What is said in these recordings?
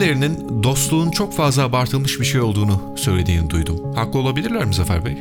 Birilerinin dostluğun çok fazla abartılmış bir şey olduğunu söylediğini duydum. Haklı olabilirler mi Zafer Bey?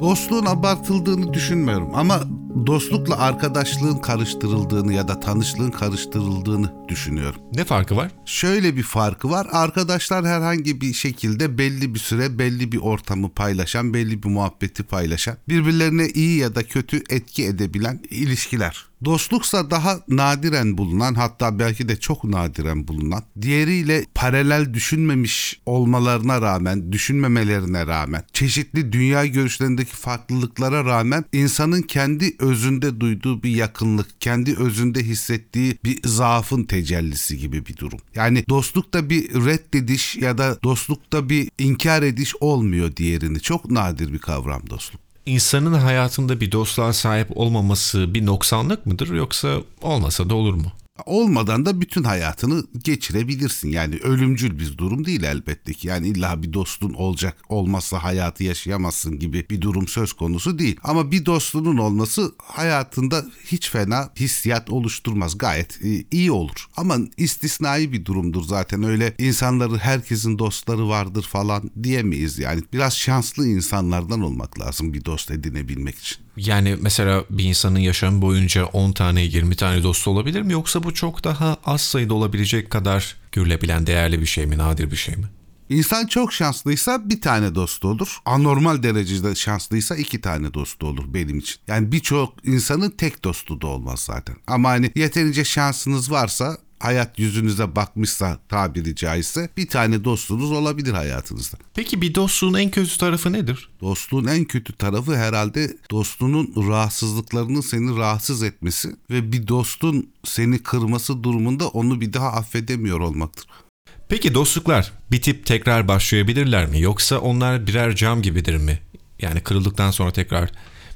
Dostluğun abartıldığını düşünmüyorum ama dostlukla arkadaşlığın karıştırıldığını ya da tanışlığın karıştırıldığını düşünüyorum. Ne farkı var? Şöyle bir farkı var. Arkadaşlar herhangi bir şekilde belli bir süre belli bir ortamı paylaşan, belli bir muhabbeti paylaşan, birbirlerine iyi ya da kötü etki edebilen ilişkiler. Dostluksa daha nadiren bulunan hatta belki de çok nadiren bulunan diğeriyle paralel düşünmemiş olmalarına rağmen, düşünmemelerine rağmen, çeşitli dünya görüşlerindeki farklılıklara rağmen insanın kendi özünde duyduğu bir yakınlık, kendi özünde hissettiği bir zaafın tecellisi gibi bir durum. Yani dostlukta bir reddediş ya da dostlukta bir inkar ediş olmuyor diğerini. Çok nadir bir kavram dostluk. İnsanın hayatında bir dostluğa sahip olmaması bir noksanlık mıdır yoksa olmasa da olur mu? Olmadan da bütün hayatını geçirebilirsin. Yani ölümcül bir durum değil elbette ki. Yani illa bir dostun olacak olmazsa hayatı yaşayamazsın gibi bir durum söz konusu değil. Ama bir dostluğunun olması hayatında hiç fena hissiyat oluşturmaz. Gayet e, iyi olur. Ama istisnai bir durumdur zaten. Öyle insanları herkesin dostları vardır falan diyemeyiz yani. Biraz şanslı insanlardan olmak lazım bir dost edinebilmek için. Yani mesela bir insanın yaşam boyunca 10 tane 20 tane dostu olabilir mi yoksa bu çok daha az sayıda olabilecek kadar görülebilen değerli bir şey mi, nadir bir şey mi? İnsan çok şanslıysa bir tane dostu olur. Anormal derecede şanslıysa iki tane dostu olur benim için. Yani birçok insanın tek dostu da olmaz zaten. Ama hani yeterince şansınız varsa hayat yüzünüze bakmışsa tabiri caizse bir tane dostunuz olabilir hayatınızda. Peki bir dostluğun en kötü tarafı nedir? Dostluğun en kötü tarafı herhalde dostunun rahatsızlıklarının seni rahatsız etmesi ve bir dostun seni kırması durumunda onu bir daha affedemiyor olmaktır. Peki dostluklar bitip tekrar başlayabilirler mi yoksa onlar birer cam gibidir mi? Yani kırıldıktan sonra tekrar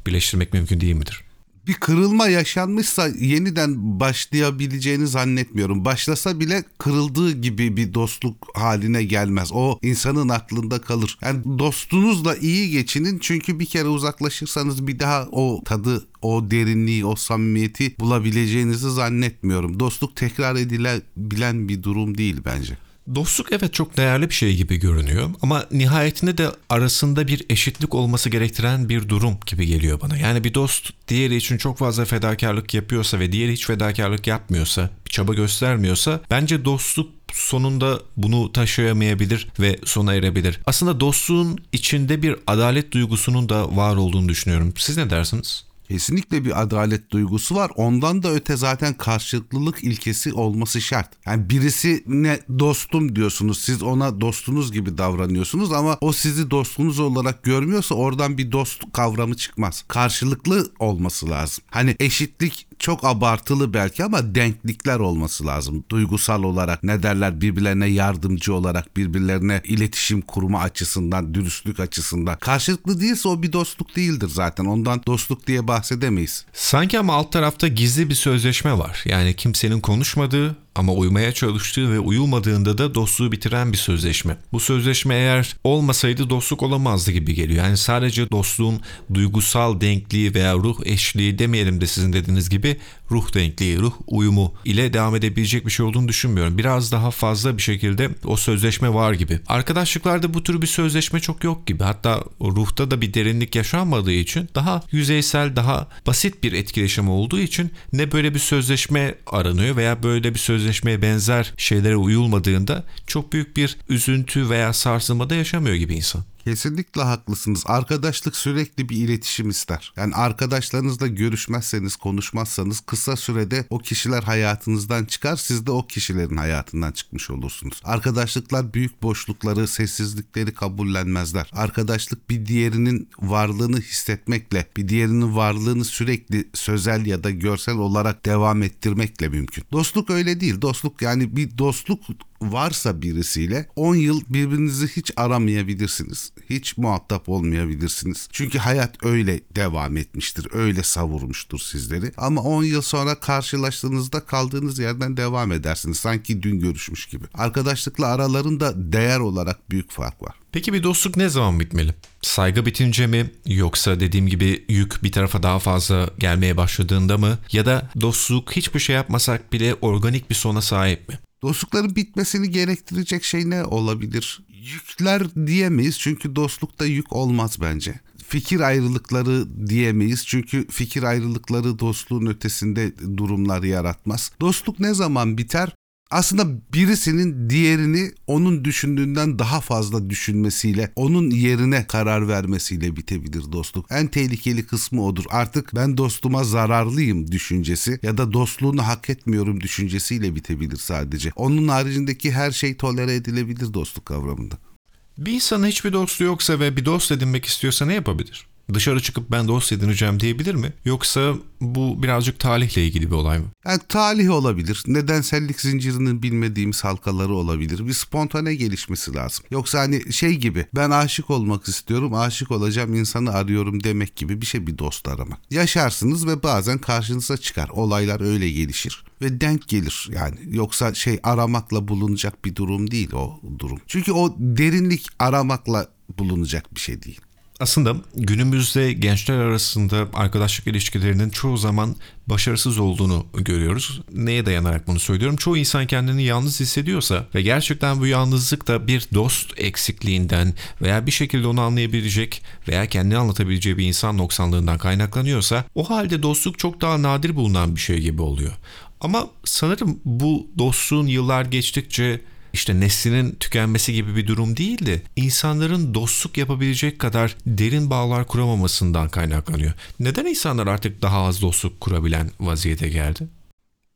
birleştirmek mümkün değil midir? Bir kırılma yaşanmışsa yeniden başlayabileceğini zannetmiyorum. Başlasa bile kırıldığı gibi bir dostluk haline gelmez. O insanın aklında kalır. Yani dostunuzla iyi geçinin çünkü bir kere uzaklaşırsanız bir daha o tadı o derinliği, o samimiyeti bulabileceğinizi zannetmiyorum. Dostluk tekrar edilebilen bir durum değil bence. Dostluk evet çok değerli bir şey gibi görünüyor ama nihayetinde de arasında bir eşitlik olması gerektiren bir durum gibi geliyor bana. Yani bir dost diğeri için çok fazla fedakarlık yapıyorsa ve diğeri hiç fedakarlık yapmıyorsa, bir çaba göstermiyorsa bence dostluk sonunda bunu taşıyamayabilir ve sona erebilir. Aslında dostluğun içinde bir adalet duygusunun da var olduğunu düşünüyorum. Siz ne dersiniz? Kesinlikle bir adalet duygusu var. Ondan da öte zaten karşılıklılık ilkesi olması şart. Yani birisi ne dostum diyorsunuz. Siz ona dostunuz gibi davranıyorsunuz ama o sizi dostunuz olarak görmüyorsa oradan bir dost kavramı çıkmaz. Karşılıklı olması lazım. Hani eşitlik çok abartılı belki ama denklikler olması lazım. Duygusal olarak ne derler birbirlerine yardımcı olarak birbirlerine iletişim kurma açısından, dürüstlük açısından. Karşılıklı değilse o bir dostluk değildir zaten. Ondan dostluk diye bahsedemeyiz. Sanki ama alt tarafta gizli bir sözleşme var. Yani kimsenin konuşmadığı ama uymaya çalıştığı ve uyulmadığında da dostluğu bitiren bir sözleşme. Bu sözleşme eğer olmasaydı dostluk olamazdı gibi geliyor. Yani sadece dostluğun duygusal denkliği veya ruh eşliği demeyelim de sizin dediğiniz gibi ruh denkliği, ruh uyumu ile devam edebilecek bir şey olduğunu düşünmüyorum. Biraz daha fazla bir şekilde o sözleşme var gibi. Arkadaşlıklarda bu tür bir sözleşme çok yok gibi. Hatta ruhta da bir derinlik yaşanmadığı için daha yüzeysel, daha basit bir etkileşim olduğu için ne böyle bir sözleşme aranıyor veya böyle bir sözleşmeye benzer şeylere uyulmadığında çok büyük bir üzüntü veya sarsılmada yaşamıyor gibi insan. Kesinlikle haklısınız. Arkadaşlık sürekli bir iletişim ister. Yani arkadaşlarınızla görüşmezseniz, konuşmazsanız kısa sürede o kişiler hayatınızdan çıkar. Siz de o kişilerin hayatından çıkmış olursunuz. Arkadaşlıklar büyük boşlukları, sessizlikleri kabullenmezler. Arkadaşlık bir diğerinin varlığını hissetmekle, bir diğerinin varlığını sürekli sözel ya da görsel olarak devam ettirmekle mümkün. Dostluk öyle değil. Dostluk yani bir dostluk varsa birisiyle 10 yıl birbirinizi hiç aramayabilirsiniz. Hiç muhatap olmayabilirsiniz. Çünkü hayat öyle devam etmiştir. Öyle savurmuştur sizleri. Ama 10 yıl sonra karşılaştığınızda kaldığınız yerden devam edersiniz. Sanki dün görüşmüş gibi. Arkadaşlıkla aralarında değer olarak büyük fark var. Peki bir dostluk ne zaman bitmeli? Saygı bitince mi yoksa dediğim gibi yük bir tarafa daha fazla gelmeye başladığında mı ya da dostluk hiçbir şey yapmasak bile organik bir sona sahip mi? Dostlukların bitmesini gerektirecek şey ne olabilir? Yükler diyemeyiz çünkü dostlukta yük olmaz bence. Fikir ayrılıkları diyemeyiz çünkü fikir ayrılıkları dostluğun ötesinde durumlar yaratmaz. Dostluk ne zaman biter? Aslında birisinin diğerini onun düşündüğünden daha fazla düşünmesiyle, onun yerine karar vermesiyle bitebilir dostluk. En tehlikeli kısmı odur. Artık ben dostuma zararlıyım düşüncesi ya da dostluğunu hak etmiyorum düşüncesiyle bitebilir sadece. Onun haricindeki her şey tolere edilebilir dostluk kavramında. Bir insanın hiçbir dostu yoksa ve bir dost edinmek istiyorsa ne yapabilir? Dışarı çıkıp ben dost edineceğim diyebilir mi? Yoksa bu birazcık talihle ilgili bir olay mı? Yani talih olabilir. Nedensellik zincirinin bilmediğimiz halkaları olabilir. Bir spontane gelişmesi lazım. Yoksa hani şey gibi ben aşık olmak istiyorum, aşık olacağım insanı arıyorum demek gibi bir şey bir dost aramak. Yaşarsınız ve bazen karşınıza çıkar. Olaylar öyle gelişir ve denk gelir yani. Yoksa şey aramakla bulunacak bir durum değil o durum. Çünkü o derinlik aramakla bulunacak bir şey değil. Aslında günümüzde gençler arasında arkadaşlık ilişkilerinin çoğu zaman başarısız olduğunu görüyoruz. Neye dayanarak bunu söylüyorum? Çoğu insan kendini yalnız hissediyorsa ve gerçekten bu yalnızlık da bir dost eksikliğinden veya bir şekilde onu anlayabilecek veya kendini anlatabileceği bir insan noksanlığından kaynaklanıyorsa o halde dostluk çok daha nadir bulunan bir şey gibi oluyor. Ama sanırım bu dostluğun yıllar geçtikçe işte neslinin tükenmesi gibi bir durum değil de insanların dostluk yapabilecek kadar derin bağlar kuramamasından kaynaklanıyor. Neden insanlar artık daha az dostluk kurabilen vaziyete geldi?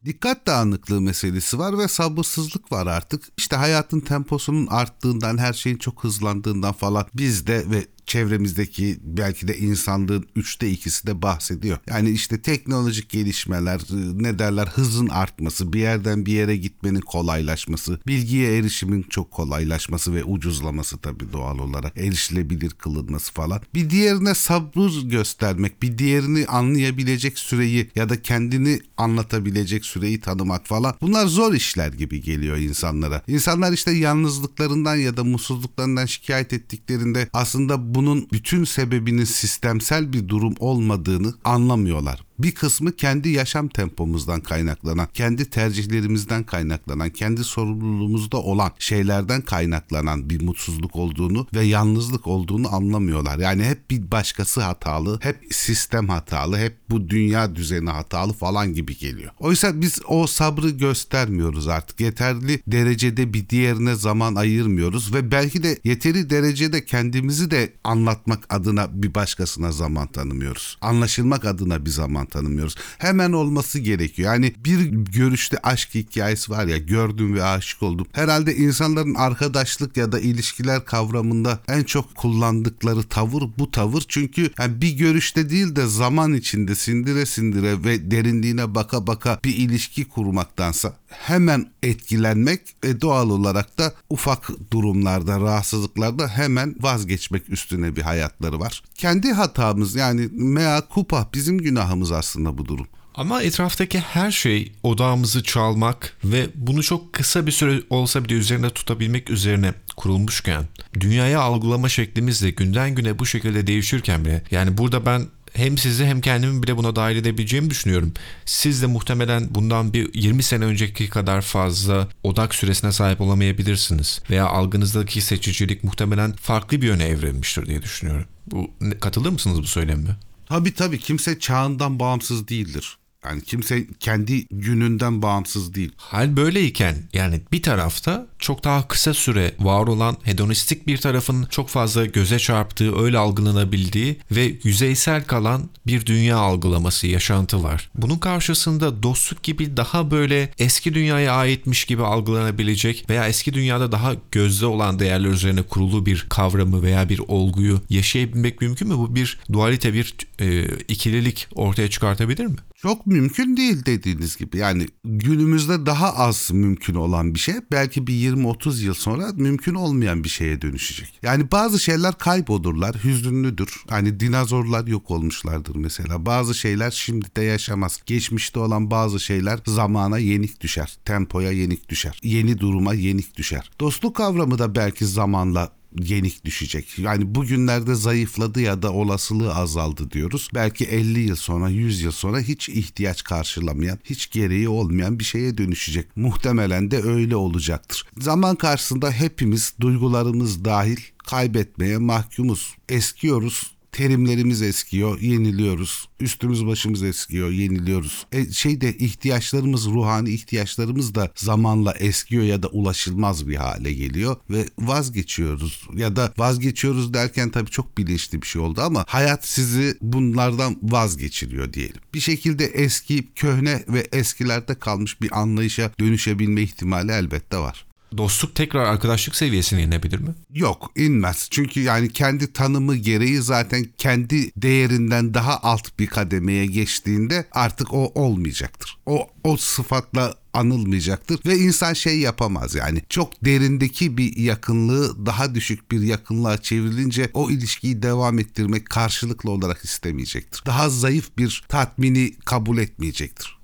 Dikkat dağınıklığı meselesi var ve sabırsızlık var artık. İşte hayatın temposunun arttığından, her şeyin çok hızlandığından falan bizde ve çevremizdeki belki de insanlığın üçte ikisi de bahsediyor. Yani işte teknolojik gelişmeler, ne derler hızın artması, bir yerden bir yere gitmenin kolaylaşması, bilgiye erişimin çok kolaylaşması ve ucuzlaması tabii doğal olarak erişilebilir kılınması falan. Bir diğerine sabır göstermek, bir diğerini anlayabilecek süreyi ya da kendini anlatabilecek süreyi tanımak falan. Bunlar zor işler gibi geliyor insanlara. İnsanlar işte yalnızlıklarından ya da mutsuzluklarından şikayet ettiklerinde aslında bunun bütün sebebinin sistemsel bir durum olmadığını anlamıyorlar. Bir kısmı kendi yaşam tempomuzdan kaynaklanan, kendi tercihlerimizden kaynaklanan, kendi sorumluluğumuzda olan şeylerden kaynaklanan bir mutsuzluk olduğunu ve yalnızlık olduğunu anlamıyorlar. Yani hep bir başkası hatalı, hep sistem hatalı, hep bu dünya düzeni hatalı falan gibi geliyor. Oysa biz o sabrı göstermiyoruz artık. Yeterli derecede bir diğerine zaman ayırmıyoruz ve belki de yeteri derecede kendimizi de anlatmak adına bir başkasına zaman tanımıyoruz. Anlaşılmak adına bir zaman tanımıyoruz. Hemen olması gerekiyor. Yani bir görüşte aşk hikayesi var ya gördüm ve aşık oldum. Herhalde insanların arkadaşlık ya da ilişkiler kavramında en çok kullandıkları tavır bu tavır. Çünkü yani bir görüşte değil de zaman içinde sindire sindire ve derinliğine baka baka bir ilişki kurmaktansa hemen etkilenmek ve doğal olarak da ufak durumlarda, rahatsızlıklarda hemen vazgeçmek üstüne bir hayatları var. Kendi hatamız yani mea kupa bizim günahımız aslında bu durum. Ama etraftaki her şey odağımızı çalmak ve bunu çok kısa bir süre olsa bile üzerinde tutabilmek üzerine kurulmuşken, dünyaya algılama şeklimiz de günden güne bu şekilde değişirken bile, yani burada ben hem sizi hem kendimi bile buna dahil edebileceğimi düşünüyorum. Siz de muhtemelen bundan bir 20 sene önceki kadar fazla odak süresine sahip olamayabilirsiniz. Veya algınızdaki seçicilik muhtemelen farklı bir yöne evrilmiştir diye düşünüyorum. Bu katılır mısınız bu söyleme? Tabii tabii kimse çağından bağımsız değildir. Yani kimse kendi gününden bağımsız değil. Hal böyleyken yani bir tarafta çok daha kısa süre var olan hedonistik bir tarafın çok fazla göze çarptığı, öyle algılanabildiği ve yüzeysel kalan bir dünya algılaması, yaşantı var. Bunun karşısında dostluk gibi daha böyle eski dünyaya aitmiş gibi algılanabilecek veya eski dünyada daha gözde olan değerler üzerine kurulu bir kavramı veya bir olguyu yaşayabilmek mümkün mü? Bu bir dualite, bir e, ikililik ortaya çıkartabilir mi? Çok mümkün değil dediğiniz gibi. Yani günümüzde daha az mümkün olan bir şey belki bir 20-30 yıl sonra mümkün olmayan bir şeye dönüşecek. Yani bazı şeyler kaybolurlar, hüzünlüdür. Hani dinozorlar yok olmuşlardır mesela. Bazı şeyler şimdi de yaşamaz. Geçmişte olan bazı şeyler zamana yenik düşer, tempoya yenik düşer, yeni duruma yenik düşer. Dostluk kavramı da belki zamanla yenik düşecek. Yani bugünlerde zayıfladı ya da olasılığı azaldı diyoruz. Belki 50 yıl sonra, 100 yıl sonra hiç ihtiyaç karşılamayan, hiç gereği olmayan bir şeye dönüşecek. Muhtemelen de öyle olacaktır. Zaman karşısında hepimiz duygularımız dahil kaybetmeye mahkumuz. Eskiyoruz, terimlerimiz eskiyor, yeniliyoruz. Üstümüz başımız eskiyor, yeniliyoruz. E, şeyde ihtiyaçlarımız, ruhani ihtiyaçlarımız da zamanla eskiyor ya da ulaşılmaz bir hale geliyor ve vazgeçiyoruz. Ya da vazgeçiyoruz derken tabii çok bilinçli bir şey oldu ama hayat sizi bunlardan vazgeçiriyor diyelim. Bir şekilde eski, köhne ve eskilerde kalmış bir anlayışa dönüşebilme ihtimali elbette var. Dostluk tekrar arkadaşlık seviyesine inebilir mi? Yok inmez. Çünkü yani kendi tanımı gereği zaten kendi değerinden daha alt bir kademeye geçtiğinde artık o olmayacaktır. O o sıfatla anılmayacaktır ve insan şey yapamaz yani çok derindeki bir yakınlığı daha düşük bir yakınlığa çevrilince o ilişkiyi devam ettirmek karşılıklı olarak istemeyecektir. Daha zayıf bir tatmini kabul etmeyecektir.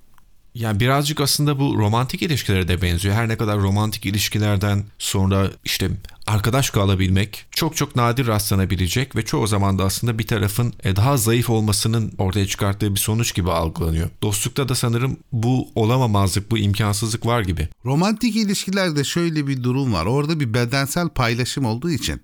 Yani birazcık aslında bu romantik ilişkilere de benziyor. Her ne kadar romantik ilişkilerden sonra işte arkadaş kalabilmek çok çok nadir rastlanabilecek ve çoğu zaman da aslında bir tarafın e, daha zayıf olmasının ortaya çıkarttığı bir sonuç gibi algılanıyor. Dostlukta da sanırım bu olamamazlık, bu imkansızlık var gibi. Romantik ilişkilerde şöyle bir durum var. Orada bir bedensel paylaşım olduğu için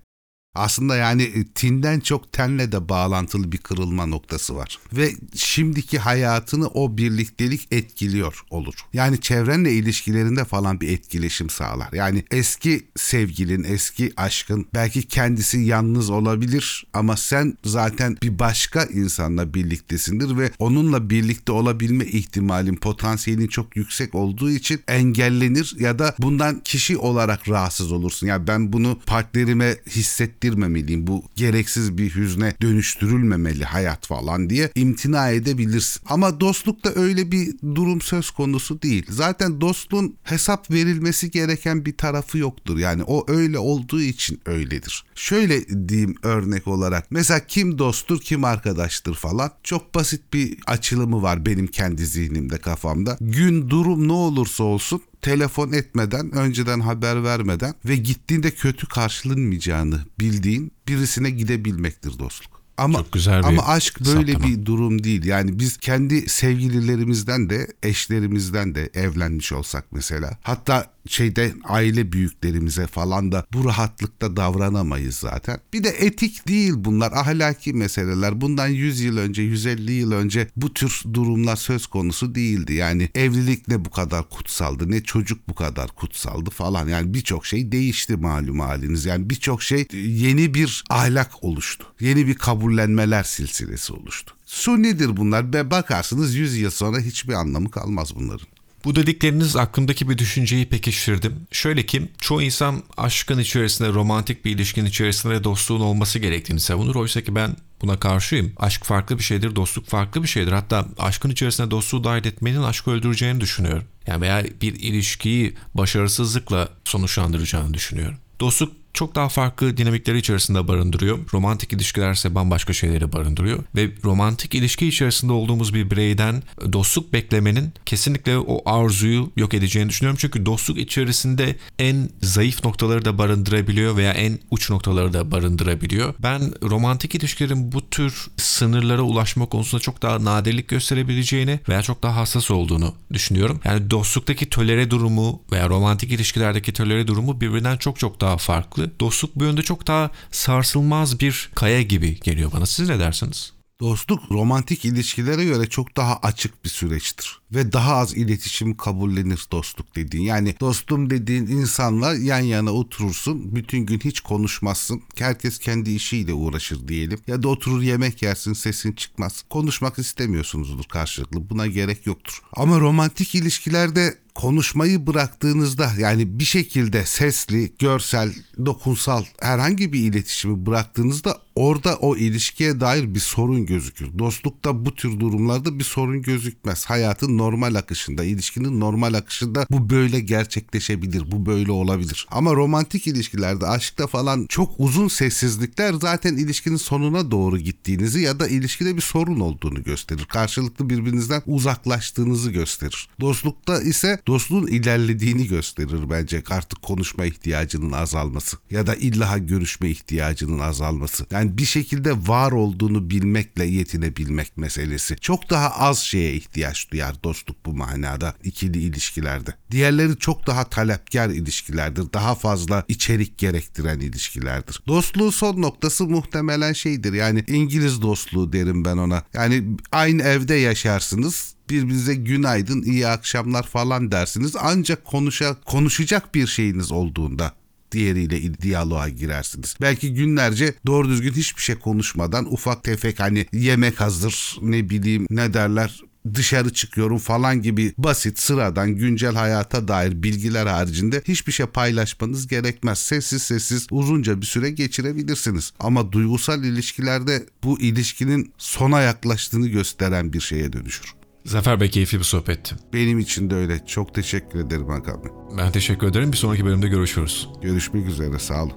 aslında yani e, tinden çok tenle de bağlantılı bir kırılma noktası var. Ve şimdiki hayatını o birliktelik etkiliyor olur. Yani çevrenle ilişkilerinde falan bir etkileşim sağlar. Yani eski sevgilin, eski aşkın belki kendisi yalnız olabilir ama sen zaten bir başka insanla birliktesindir ve onunla birlikte olabilme ihtimalin, potansiyelin çok yüksek olduğu için engellenir ya da bundan kişi olarak rahatsız olursun. Yani ben bunu partnerime hisset hissettirmemeliyim. Bu gereksiz bir hüzne dönüştürülmemeli hayat falan diye imtina edebilirsin. Ama dostlukta öyle bir durum söz konusu değil. Zaten dostluğun hesap verilmesi gereken bir tarafı yoktur. Yani o öyle olduğu için öyledir. Şöyle diyeyim örnek olarak. Mesela kim dosttur kim arkadaştır falan. Çok basit bir açılımı var benim kendi zihnimde kafamda. Gün durum ne olursa olsun telefon etmeden, önceden haber vermeden ve gittiğinde kötü karşılanmayacağını bildiğin birisine gidebilmektir dostluk. Ama Çok güzel bir ama aşk böyle saptama. bir durum değil. Yani biz kendi sevgililerimizden de eşlerimizden de evlenmiş olsak mesela. Hatta şeyde aile büyüklerimize falan da bu rahatlıkta davranamayız zaten. Bir de etik değil bunlar ahlaki meseleler. Bundan 100 yıl önce 150 yıl önce bu tür durumlar söz konusu değildi. Yani evlilik ne bu kadar kutsaldı ne çocuk bu kadar kutsaldı falan. Yani birçok şey değişti malum haliniz. Yani birçok şey yeni bir ahlak oluştu. Yeni bir kabullenmeler silsilesi oluştu. Sunidir bunlar ve bakarsınız 100 yıl sonra hiçbir anlamı kalmaz bunların. Bu dedikleriniz aklımdaki bir düşünceyi pekiştirdim. Şöyle ki çoğu insan aşkın içerisinde, romantik bir ilişkinin içerisinde dostluğun olması gerektiğini savunur. Oysa ki ben buna karşıyım. Aşk farklı bir şeydir, dostluk farklı bir şeydir. Hatta aşkın içerisine dostluğu dahil etmenin aşkı öldüreceğini düşünüyorum. Yani veya bir ilişkiyi başarısızlıkla sonuçlandıracağını düşünüyorum. Dostluk çok daha farklı dinamikleri içerisinde barındırıyor. Romantik ilişkilerse bambaşka şeyleri barındırıyor. Ve romantik ilişki içerisinde olduğumuz bir bireyden dostluk beklemenin kesinlikle o arzuyu yok edeceğini düşünüyorum. Çünkü dostluk içerisinde en zayıf noktaları da barındırabiliyor veya en uç noktaları da barındırabiliyor. Ben romantik ilişkilerin bu tür sınırlara ulaşma konusunda çok daha nadirlik gösterebileceğini veya çok daha hassas olduğunu düşünüyorum. Yani dostluktaki tolere durumu veya romantik ilişkilerdeki tolere durumu birbirinden çok çok daha farklı. Dostluk bu yönde çok daha sarsılmaz bir kaya gibi geliyor bana. Siz ne dersiniz? Dostluk romantik ilişkilere göre çok daha açık bir süreçtir. Ve daha az iletişim kabullenir dostluk dediğin. Yani dostum dediğin insanla yan yana oturursun. Bütün gün hiç konuşmazsın. Herkes kendi işiyle uğraşır diyelim. Ya da oturur yemek yersin sesin çıkmaz. Konuşmak istemiyorsunuzdur karşılıklı. Buna gerek yoktur. Ama romantik ilişkilerde konuşmayı bıraktığınızda yani bir şekilde sesli, görsel, dokunsal herhangi bir iletişimi bıraktığınızda orada o ilişkiye dair bir sorun gözükür. Dostlukta bu tür durumlarda bir sorun gözükmez. Hayatın normal akışında, ilişkinin normal akışında bu böyle gerçekleşebilir, bu böyle olabilir. Ama romantik ilişkilerde, aşkta falan çok uzun sessizlikler zaten ilişkinin sonuna doğru gittiğinizi ya da ilişkide bir sorun olduğunu gösterir. Karşılıklı birbirinizden uzaklaştığınızı gösterir. Dostlukta ise dostluğun ilerlediğini gösterir bence artık konuşma ihtiyacının azalması ya da illa görüşme ihtiyacının azalması. Yani bir şekilde var olduğunu bilmekle yetinebilmek meselesi. Çok daha az şeye ihtiyaç duyar dostluk bu manada ikili ilişkilerde. Diğerleri çok daha talepkar ilişkilerdir. Daha fazla içerik gerektiren ilişkilerdir. Dostluğun son noktası muhtemelen şeydir. Yani İngiliz dostluğu derim ben ona. Yani aynı evde yaşarsınız birbirinize günaydın, iyi akşamlar falan dersiniz. Ancak konuşa, konuşacak bir şeyiniz olduğunda diğeriyle diyaloğa girersiniz. Belki günlerce doğru düzgün hiçbir şey konuşmadan ufak tefek hani yemek hazır ne bileyim ne derler dışarı çıkıyorum falan gibi basit sıradan güncel hayata dair bilgiler haricinde hiçbir şey paylaşmanız gerekmez. Sessiz sessiz uzunca bir süre geçirebilirsiniz. Ama duygusal ilişkilerde bu ilişkinin sona yaklaştığını gösteren bir şeye dönüşür. Zafer Bey keyifli bir sohbetti. Benim için de öyle. Çok teşekkür ederim Hakan Bey. Ben teşekkür ederim. Bir sonraki bölümde görüşürüz. Görüşmek üzere sağ olun.